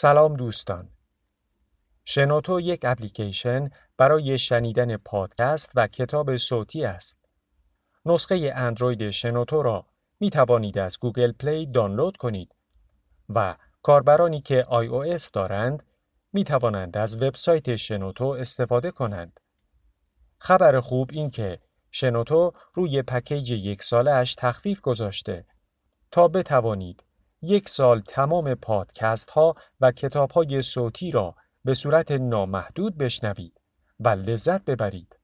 سلام دوستان. شنوتو یک اپلیکیشن برای شنیدن پادکست و کتاب صوتی است. نسخه اندروید شنوتو را می توانید از Google Play دانلود کنید و کاربرانی که iOS دارند می توانند از وبسایت شنوتو استفاده کنند. خبر خوب این که شنوتو روی پکیج یک سالش تخفیف گذاشته تا بتوانید یک سال تمام پادکست ها و کتاب های صوتی را به صورت نامحدود بشنوید و لذت ببرید.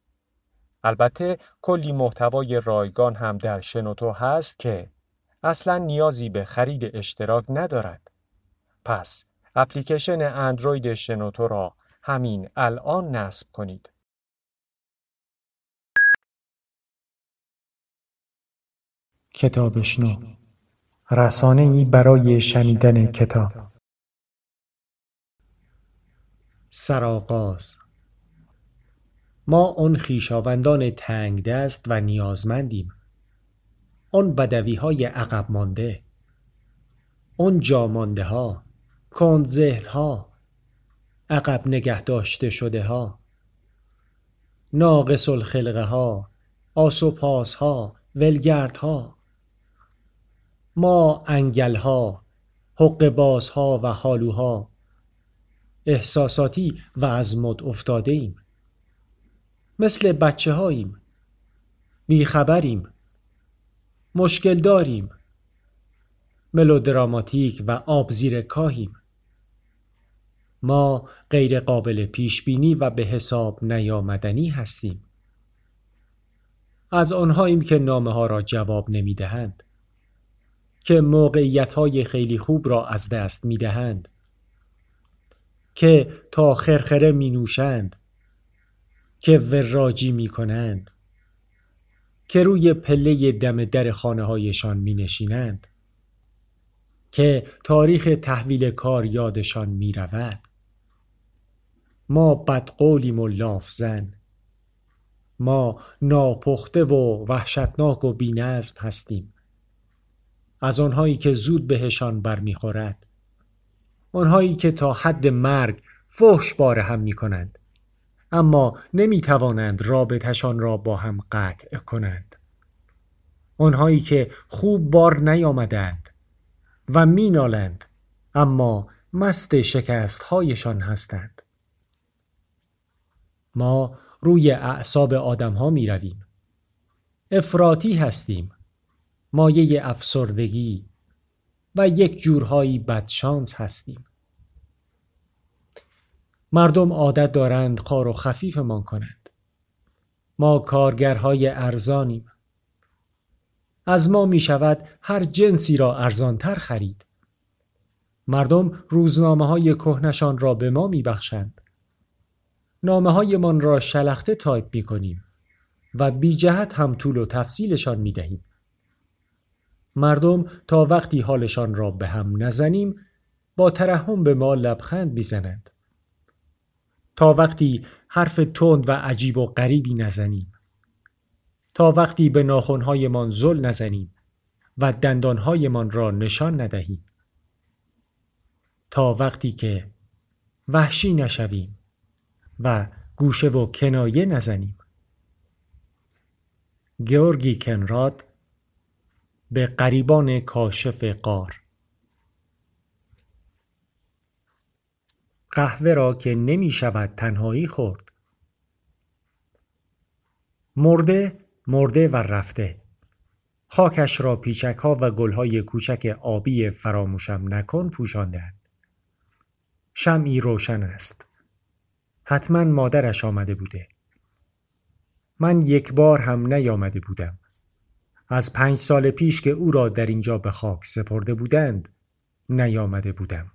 البته کلی محتوای رایگان هم در شنوتو هست که اصلا نیازی به خرید اشتراک ندارد. پس اپلیکیشن اندروید شنوتو را همین الان نصب کنید. کتابشنو رسانه ای برای شنیدن کتاب. سرآغاز. ما اون خیشاوندان تنگ دست و نیازمندیم. اون بدوی های عقب مانده. اون جامانده ها کند ذهن ها عقب نگه داشته شده ها ناقص الخلقه ها آسوپاس ها ولگرد ها ما انگلها حق بازها و حالوها احساساتی و از مد افتاده ایم مثل بچه هاییم بیخبریم. مشکل داریم ملودراماتیک و آب زیر کاهیم ما غیر قابل پیش بینی و به حساب نیامدنی هستیم. از آنهاییم که نامه ها را جواب نمی دهند که موقعیت های خیلی خوب را از دست می دهند که تا خرخره می نوشند که وراجی می کنند که روی پله دم در خانه هایشان می نشینند که تاریخ تحویل کار یادشان می رود ما بدقولیم و لافزن ما ناپخته و وحشتناک و بینظم هستیم. از آنهایی که زود بهشان برمیخورد. آنهایی که تا حد مرگ فحش بار هم می کنند اما نمی توانند رابطشان را با هم قطع کنند. آنهایی که خوب بار نیامدند و مینالند اما مست شکست هایشان هستند. ما روی اعصاب آدم ها می رویم افراطی هستیم. مایه افسردگی و یک جورهایی بدشانس هستیم. مردم عادت دارند خار و خفیفمان کنند. ما کارگرهای ارزانیم. از ما می شود هر جنسی را ارزانتر خرید. مردم روزنامه های کهنشان را به ما می بخشند. نامه های من را شلخته تایپ می کنیم و بی جهت هم طول و تفصیلشان می دهیم. مردم تا وقتی حالشان را به هم نزنیم با ترحم به ما لبخند می‌زنند. تا وقتی حرف تند و عجیب و غریبی نزنیم. تا وقتی به ناخونهایمان زل نزنیم و دندانهایمان را نشان ندهیم. تا وقتی که وحشی نشویم و گوشه و کنایه نزنیم. گیورگی کنراد به قریبان کاشف قار قهوه را که نمی شود تنهایی خورد. مرده مرده و رفته. خاکش را پیچک ها و گل های کوچک آبی فراموشم نکن پوشاندند شمعی روشن است. حتما مادرش آمده بوده. من یک بار هم نیامده بودم. از پنج سال پیش که او را در اینجا به خاک سپرده بودند نیامده بودم.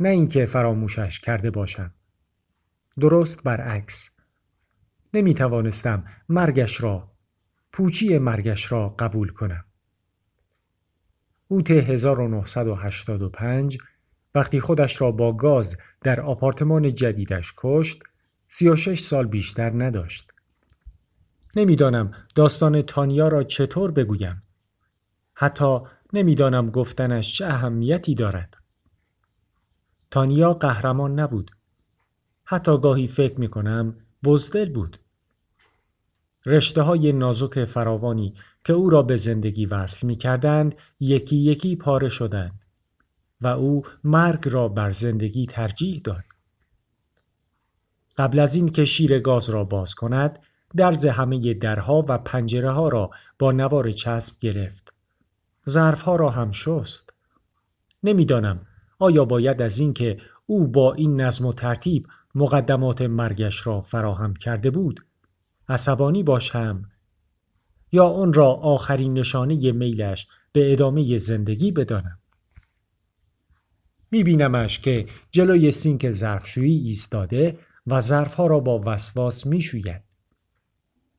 نه اینکه فراموشش کرده باشم. درست برعکس. نمی توانستم مرگش را پوچی مرگش را قبول کنم. اوت 1985 وقتی خودش را با گاز در آپارتمان جدیدش کشت 36 سال بیشتر نداشت. نمی‌دانم داستان تانیا را چطور بگویم. حتی نمی‌دانم گفتنش چه اهمیتی دارد. تانیا قهرمان نبود. حتی گاهی فکر می کنم بزدل بود. رشته های نازک فراوانی که او را به زندگی وصل می کردند یکی یکی پاره شدند و او مرگ را بر زندگی ترجیح داد. قبل از این که شیر گاز را باز کند درز همه درها و پنجره ها را با نوار چسب گرفت. ظرف ها را هم شست. نمی‌دانم آیا باید از اینکه او با این نظم و ترتیب مقدمات مرگش را فراهم کرده بود عصبانی باشم یا آن را آخرین نشانه میلش به ادامه زندگی بدانم میبینمش که جلوی سینک ظرفشویی ایستاده و ظرفها را با وسواس می‌شوید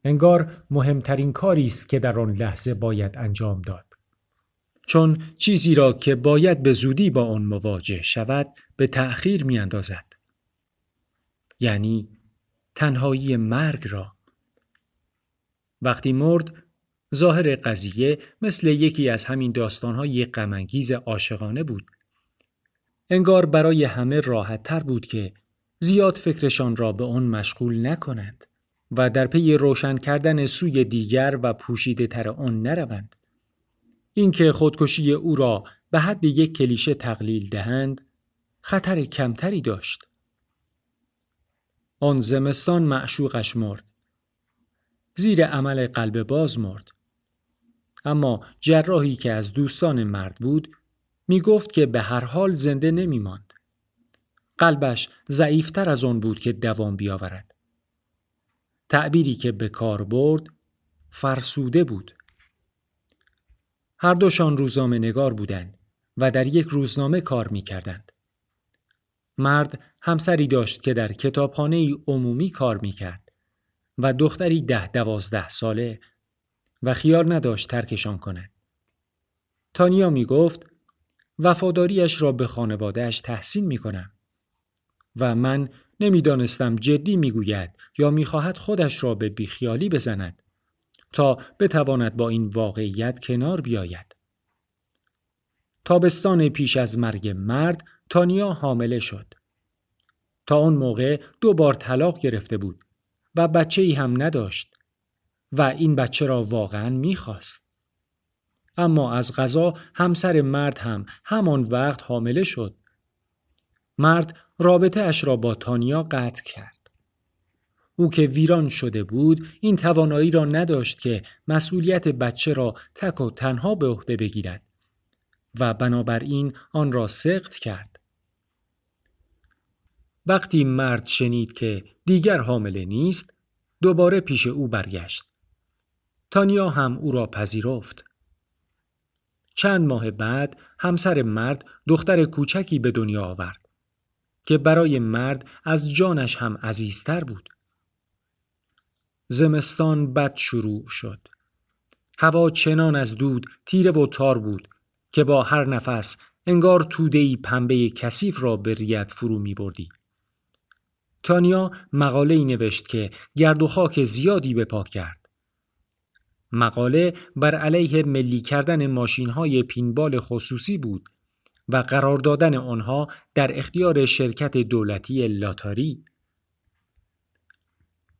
انگار مهمترین کاری است که در آن لحظه باید انجام داد. چون چیزی را که باید به زودی با آن مواجه شود به تأخیر میاندازد. یعنی تنهایی مرگ را. وقتی مرد ظاهر قضیه مثل یکی از همین داستانهای غمانگیز عاشقانه بود انگار برای همه راحت تر بود که زیاد فکرشان را به آن مشغول نکنند. و در پی روشن کردن سوی دیگر و پوشیده تر آن نروند. اینکه خودکشی او را به حد یک کلیشه تقلیل دهند خطر کمتری داشت. آن زمستان معشوقش مرد. زیر عمل قلب باز مرد. اما جراحی که از دوستان مرد بود می گفت که به هر حال زنده نمی ماند. قلبش ضعیفتر از آن بود که دوام بیاورد. تعبیری که به کار برد فرسوده بود. هر دوشان روزنامه نگار بودند و در یک روزنامه کار می کردند. مرد همسری داشت که در کتابخانه عمومی کار می کرد و دختری ده دوازده ساله و خیال نداشت ترکشان کند. تانیا می گفت وفاداریش را به خانوادهش تحسین می کنم و من نمی‌دانستم جدی می‌گوید یا می‌خواهد خودش را به بیخیالی بزند تا بتواند با این واقعیت کنار بیاید. تابستان پیش از مرگ مرد تانیا حامله شد. تا اون موقع دو بار طلاق گرفته بود و بچه ای هم نداشت و این بچه را واقعا می‌خواست. اما از غذا همسر مرد هم همان وقت حامله شد. مرد رابطه اش را با تانیا قطع کرد. او که ویران شده بود این توانایی را نداشت که مسئولیت بچه را تک و تنها به عهده بگیرد و بنابراین آن را سخت کرد. وقتی مرد شنید که دیگر حامله نیست دوباره پیش او برگشت. تانیا هم او را پذیرفت. چند ماه بعد همسر مرد دختر کوچکی به دنیا آورد که برای مرد از جانش هم عزیزتر بود. زمستان بد شروع شد. هوا چنان از دود تیره و تار بود که با هر نفس انگار تودهی پنبه کثیف را به ریت فرو می بردی. تانیا مقاله ای نوشت که گرد و خاک زیادی به پاک کرد. مقاله بر علیه ملی کردن ماشین های پینبال خصوصی بود و قرار دادن آنها در اختیار شرکت دولتی لاتاری.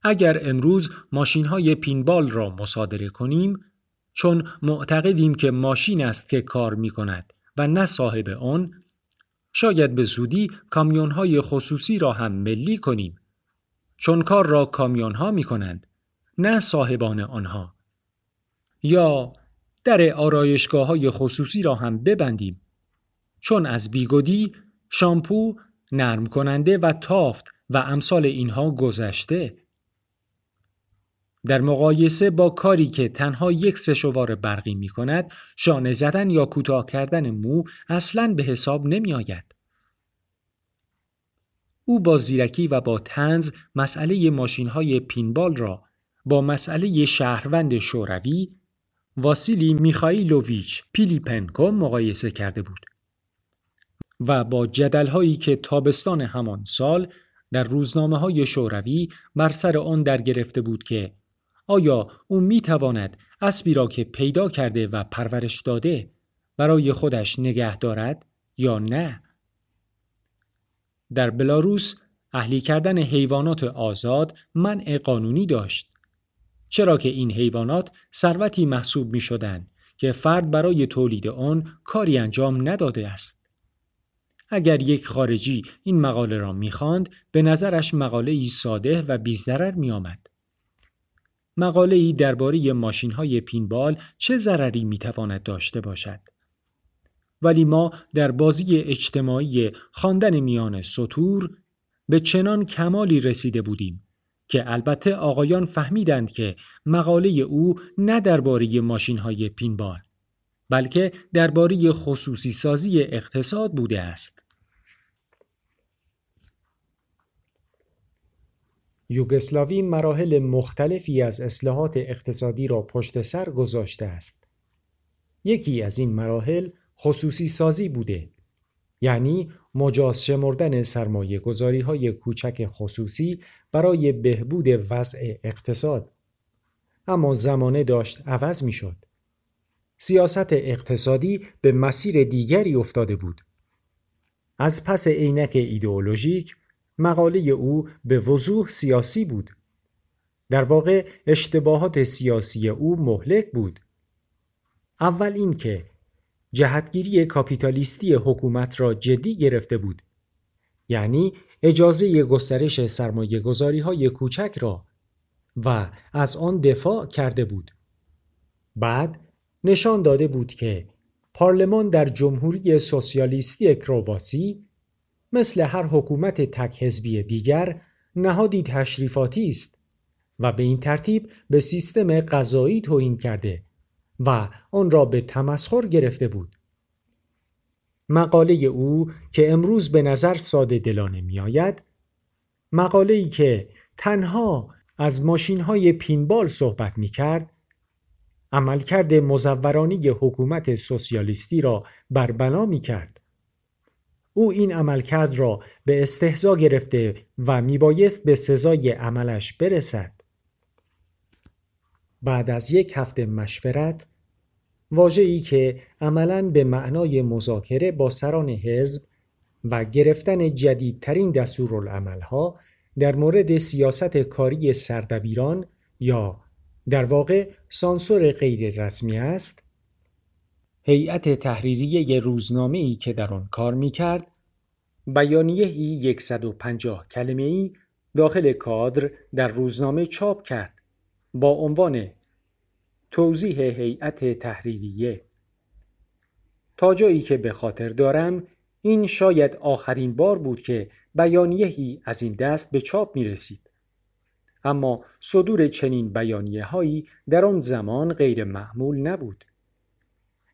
اگر امروز ماشین های پینبال را مصادره کنیم چون معتقدیم که ماشین است که کار می کند و نه صاحب آن شاید به زودی کامیون های خصوصی را هم ملی کنیم چون کار را کامیون ها می کنند نه صاحبان آنها یا در آرایشگاه های خصوصی را هم ببندیم چون از بیگودی شامپو نرم کننده و تافت و امثال اینها گذشته در مقایسه با کاری که تنها یک سشوار برقی می کند شانه زدن یا کوتاه کردن مو اصلا به حساب نمی آید. او با زیرکی و با تنز مسئله ماشین های پینبال را با مسئله شهروند شوروی واسیلی میخائیلوویچ پیلیپنکو مقایسه کرده بود و با جدل هایی که تابستان همان سال در روزنامه های شوروی بر سر آن در گرفته بود که آیا او می تواند اسبی را که پیدا کرده و پرورش داده برای خودش نگه دارد یا نه؟ در بلاروس اهلی کردن حیوانات آزاد منع قانونی داشت. چرا که این حیوانات ثروتی محسوب می شدن که فرد برای تولید آن کاری انجام نداده است. اگر یک خارجی این مقاله را می‌خواند به نظرش مقاله ای ساده و بیزرر می آمد. مقاله ای درباره ماشین های پینبال چه ضرری می تواند داشته باشد؟ ولی ما در بازی اجتماعی خواندن میان سطور به چنان کمالی رسیده بودیم که البته آقایان فهمیدند که مقاله او نه درباره ماشین های پینبال بلکه درباره خصوصی سازی اقتصاد بوده است. یوگسلاوی مراحل مختلفی از اصلاحات اقتصادی را پشت سر گذاشته است. یکی از این مراحل خصوصی سازی بوده یعنی مجاز شمردن سرمایه گذاری های کوچک خصوصی برای بهبود وضع اقتصاد اما زمانه داشت عوض می شد. سیاست اقتصادی به مسیر دیگری افتاده بود. از پس عینک ایدئولوژیک مقاله او به وضوح سیاسی بود. در واقع اشتباهات سیاسی او مهلک بود. اول اینکه جهتگیری کاپیتالیستی حکومت را جدی گرفته بود. یعنی اجازه گسترش سرمایه گذاری های کوچک را و از آن دفاع کرده بود. بعد نشان داده بود که پارلمان در جمهوری سوسیالیستی کرواسی مثل هر حکومت تک حزبی دیگر نهادی تشریفاتی است و به این ترتیب به سیستم قضایی توهین کرده و آن را به تمسخر گرفته بود. مقاله او که امروز به نظر ساده دلانه می آید مقاله ای که تنها از ماشین های پینبال صحبت می کرد عملکرد مزورانی حکومت سوسیالیستی را بربنا می کرد. او این عملکرد را به استهزا گرفته و میبایست به سزای عملش برسد. بعد از یک هفته مشورت واجهی که عملا به معنای مذاکره با سران حزب و گرفتن جدیدترین دستورالعملها در مورد سیاست کاری سردبیران یا در واقع سانسور غیر رسمی است هیئت تحریریه روزنامه ای که در آن کار می کرد بیانیه ای 150 کلمه ای داخل کادر در روزنامه چاپ کرد با عنوان توضیح هیئت تحریریه تا جایی که به خاطر دارم این شاید آخرین بار بود که بیانیهی از این دست به چاپ می رسید. اما صدور چنین بیانیه هایی در آن زمان غیر معمول نبود.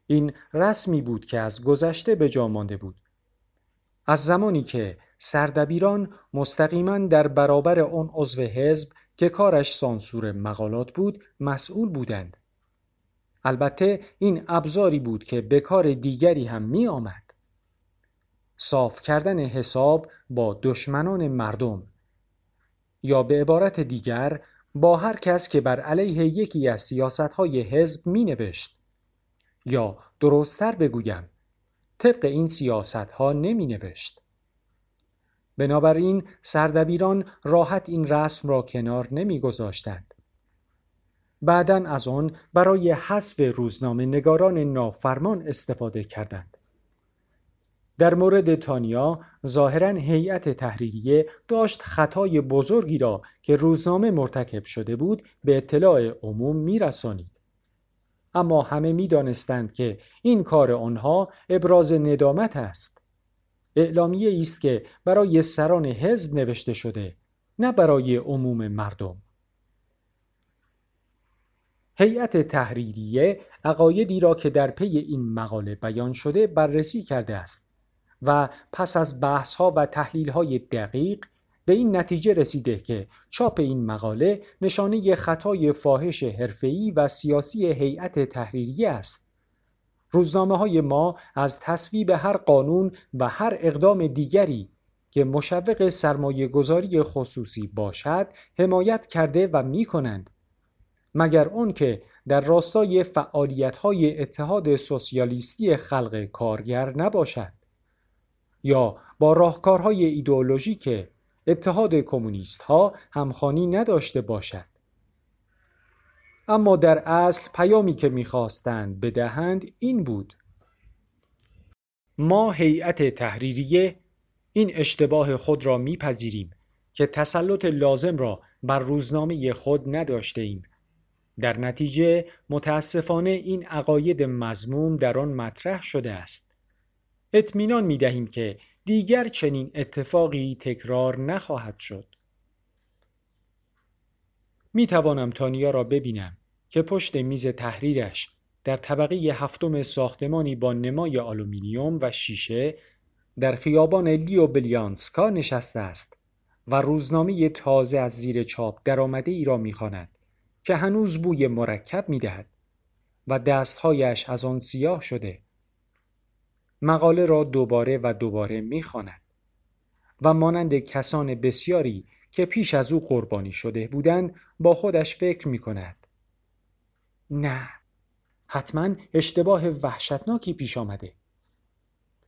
این رسمی بود که از گذشته به جا مانده بود. از زمانی که سردبیران مستقیما در برابر آن عضو حزب که کارش سانسور مقالات بود مسئول بودند. البته این ابزاری بود که به کار دیگری هم می آمد. صاف کردن حساب با دشمنان مردم یا به عبارت دیگر با هر کس که بر علیه یکی از سیاست های حزب می نوشت یا درستتر بگویم طبق این سیاست ها نمی نوشت. بنابراین سردبیران راحت این رسم را کنار نمی گذاشتند. بعدا از آن برای حذف روزنامه نگاران نافرمان استفاده کردند. در مورد تانیا ظاهرا هیئت تحریریه داشت خطای بزرگی را که روزنامه مرتکب شده بود به اطلاع عموم میرسانید. اما همه می‌دانستند که این کار آنها ابراز ندامت است. اعلامیه است که برای سران حزب نوشته شده نه برای عموم مردم. هیئت تحریریه عقایدی را که در پی این مقاله بیان شده بررسی کرده است و پس از بحث ها و تحلیل های دقیق به این نتیجه رسیده که چاپ این مقاله نشانه خطای فاحش حرفه‌ای و سیاسی هیئت تحریریه است. روزنامه های ما از تصویب هر قانون و هر اقدام دیگری که مشوق سرمایه گذاری خصوصی باشد حمایت کرده و می کنند مگر اون که در راستای های اتحاد سوسیالیستی خلق کارگر نباشد یا با راهکارهای ایدئولوژیک اتحاد کمونیست ها همخانی نداشته باشد. اما در اصل پیامی که می‌خواستند بدهند این بود ما هیئت تحریریه این اشتباه خود را میپذیریم که تسلط لازم را بر روزنامه خود نداشته ایم. در نتیجه متاسفانه این عقاید مزموم در آن مطرح شده است. اطمینان می دهیم که دیگر چنین اتفاقی تکرار نخواهد شد. می توانم تانیا را ببینم که پشت میز تحریرش در طبقه هفتم ساختمانی با نمای آلومینیوم و شیشه در خیابان لیوبلیانسکا نشسته است و روزنامه تازه از زیر چاپ درآمده ای را می‌خواند که هنوز بوی مرکب می‌دهد و دستهایش از آن سیاه شده مقاله را دوباره و دوباره می‌خواند و مانند کسان بسیاری که پیش از او قربانی شده بودند با خودش فکر می کند. نه حتما اشتباه وحشتناکی پیش آمده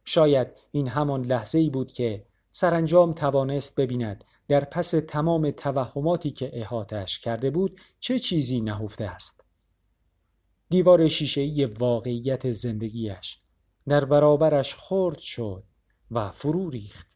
شاید این همان لحظه ای بود که سرانجام توانست ببیند در پس تمام توهماتی که احاتش کرده بود چه چیزی نهفته است دیوار شیشهای واقعیت زندگیش در برابرش خرد شد و فرو ریخت.